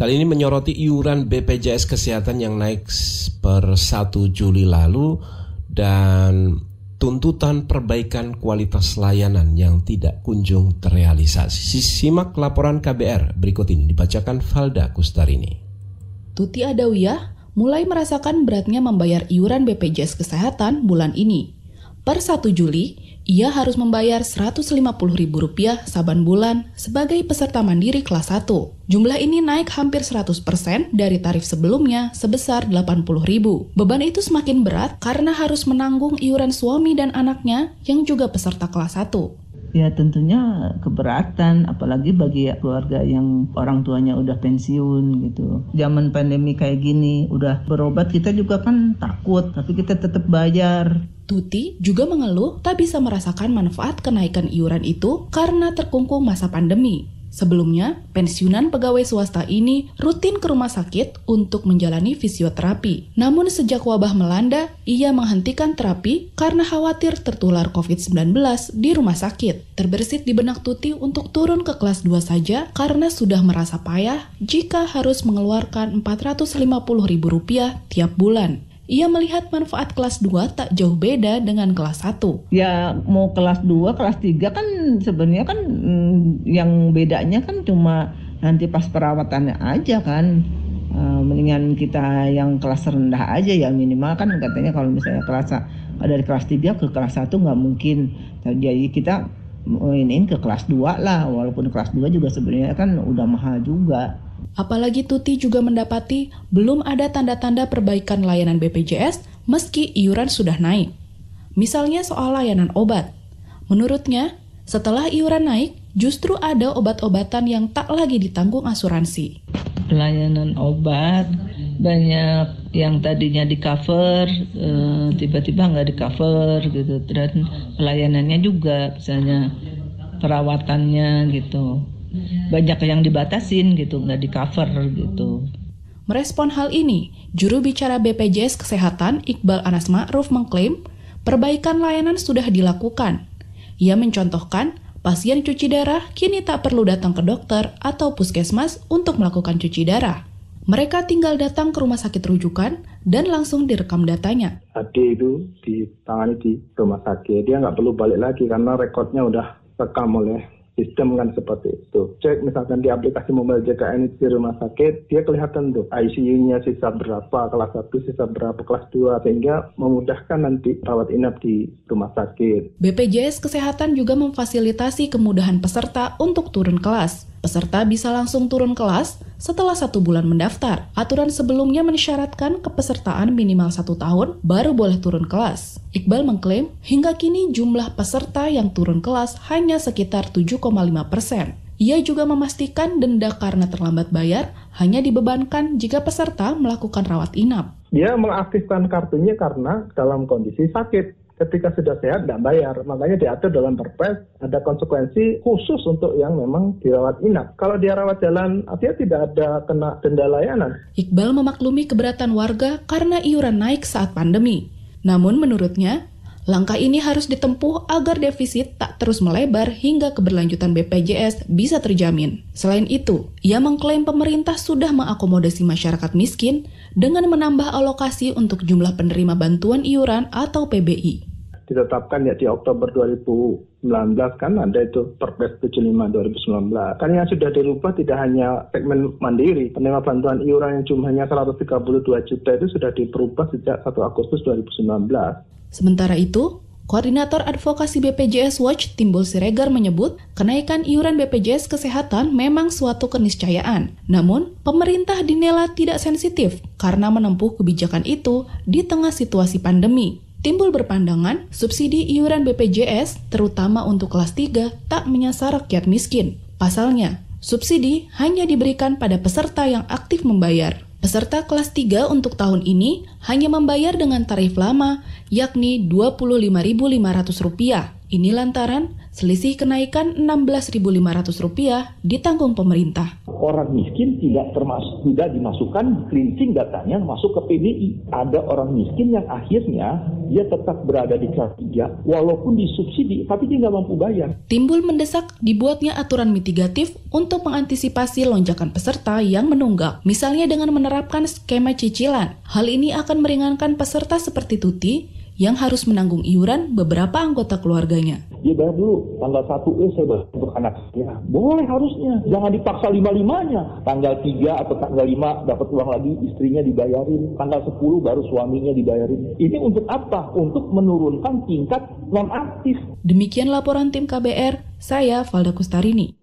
Kali ini menyoroti iuran BPJS Kesehatan yang naik per 1 Juli lalu dan tuntutan perbaikan kualitas layanan yang tidak kunjung terrealisasi. Simak laporan KBR berikut ini dibacakan Valda Kustarini. Tuti Adawiyah mulai merasakan beratnya membayar iuran BPJS Kesehatan bulan ini. Per 1 Juli, ia harus membayar Rp150.000 saban bulan sebagai peserta mandiri kelas 1. Jumlah ini naik hampir 100% dari tarif sebelumnya sebesar Rp80.000. Beban itu semakin berat karena harus menanggung iuran suami dan anaknya yang juga peserta kelas 1 ya tentunya keberatan apalagi bagi keluarga yang orang tuanya udah pensiun gitu zaman pandemi kayak gini udah berobat kita juga kan takut tapi kita tetap bayar Tuti juga mengeluh tak bisa merasakan manfaat kenaikan iuran itu karena terkungkung masa pandemi. Sebelumnya, pensiunan pegawai swasta ini rutin ke rumah sakit untuk menjalani fisioterapi. Namun sejak wabah melanda, ia menghentikan terapi karena khawatir tertular COVID-19 di rumah sakit. Terbersit di benak Tuti untuk turun ke kelas 2 saja karena sudah merasa payah jika harus mengeluarkan Rp450.000 tiap bulan ia melihat manfaat kelas 2 tak jauh beda dengan kelas 1. Ya mau kelas 2, kelas 3 kan sebenarnya kan mm, yang bedanya kan cuma nanti pas perawatannya aja kan. Uh, mendingan kita yang kelas rendah aja ya minimal kan katanya kalau misalnya kelas dari kelas 3 ke kelas 1 nggak mungkin. Jadi kita ini ke kelas 2 lah walaupun kelas 2 juga sebenarnya kan udah mahal juga. Apalagi Tuti juga mendapati belum ada tanda-tanda perbaikan layanan BPJS meski iuran sudah naik. Misalnya soal layanan obat. Menurutnya, setelah iuran naik, justru ada obat-obatan yang tak lagi ditanggung asuransi. Layanan obat banyak yang tadinya di cover eh, tiba-tiba nggak di cover gitu dan pelayanannya juga misalnya perawatannya gitu banyak yang dibatasin gitu, nggak di cover gitu. Merespon hal ini, juru bicara BPJS Kesehatan Iqbal Anas Ma'ruf mengklaim perbaikan layanan sudah dilakukan. Ia mencontohkan pasien cuci darah kini tak perlu datang ke dokter atau puskesmas untuk melakukan cuci darah. Mereka tinggal datang ke rumah sakit rujukan dan langsung direkam datanya. Ade itu ditangani di rumah sakit, dia nggak perlu balik lagi karena rekodnya udah rekam oleh sistem kan seperti itu. Cek misalkan di aplikasi mobile JKN di rumah sakit, dia kelihatan tuh ICU-nya sisa berapa, kelas 1 sisa berapa, kelas 2, sehingga memudahkan nanti rawat inap di rumah sakit. BPJS Kesehatan juga memfasilitasi kemudahan peserta untuk turun kelas. Peserta bisa langsung turun kelas setelah satu bulan mendaftar. Aturan sebelumnya mensyaratkan kepesertaan minimal satu tahun baru boleh turun kelas. Iqbal mengklaim hingga kini jumlah peserta yang turun kelas hanya sekitar 7,5 persen. Ia juga memastikan denda karena terlambat bayar hanya dibebankan jika peserta melakukan rawat inap. Dia mengaktifkan kartunya karena dalam kondisi sakit ketika sudah sehat tidak bayar. Makanya diatur dalam perpres ada konsekuensi khusus untuk yang memang dirawat inap. Kalau dia rawat jalan, artinya tidak ada kena denda layanan. Iqbal memaklumi keberatan warga karena iuran naik saat pandemi. Namun menurutnya, langkah ini harus ditempuh agar defisit tak terus melebar hingga keberlanjutan BPJS bisa terjamin. Selain itu, ia mengklaim pemerintah sudah mengakomodasi masyarakat miskin dengan menambah alokasi untuk jumlah penerima bantuan iuran atau PBI ditetapkan ya di Oktober 2019 kan ada itu Perpres 75 2019. Kan yang sudah dirubah tidak hanya segmen mandiri, penerima bantuan iuran yang jumlahnya 132 juta itu sudah diperubah sejak 1 Agustus 2019. Sementara itu, Koordinator Advokasi BPJS Watch Timbul Siregar menyebut kenaikan iuran BPJS Kesehatan memang suatu keniscayaan. Namun, pemerintah dinela tidak sensitif karena menempuh kebijakan itu di tengah situasi pandemi. Timbul berpandangan, subsidi iuran BPJS, terutama untuk kelas 3, tak menyasar rakyat miskin. Pasalnya, subsidi hanya diberikan pada peserta yang aktif membayar. Peserta kelas 3 untuk tahun ini hanya membayar dengan tarif lama, yakni Rp25.500. Ini lantaran selisih kenaikan Rp16.500 ditanggung pemerintah. Orang miskin tidak termasuk tidak dimasukkan cleansing datanya masuk ke PBI. Ada orang miskin yang akhirnya dia tetap berada di kelas 3 walaupun disubsidi tapi dia nggak mampu bayar. Timbul mendesak dibuatnya aturan mitigatif untuk mengantisipasi lonjakan peserta yang menunggak, misalnya dengan menerapkan skema cicilan. Hal ini akan meringankan peserta seperti Tuti yang harus menanggung iuran beberapa anggota keluarganya. Dia bayar dulu, tanggal 1 eh saya bayar untuk anak saya. Boleh harusnya, jangan dipaksa lima-limanya. Tanggal 3 atau tanggal 5 dapat uang lagi, istrinya dibayarin. Tanggal 10 baru suaminya dibayarin. Ini untuk apa? Untuk menurunkan tingkat non-aktif. Demikian laporan tim KBR, saya Valda Kustarini.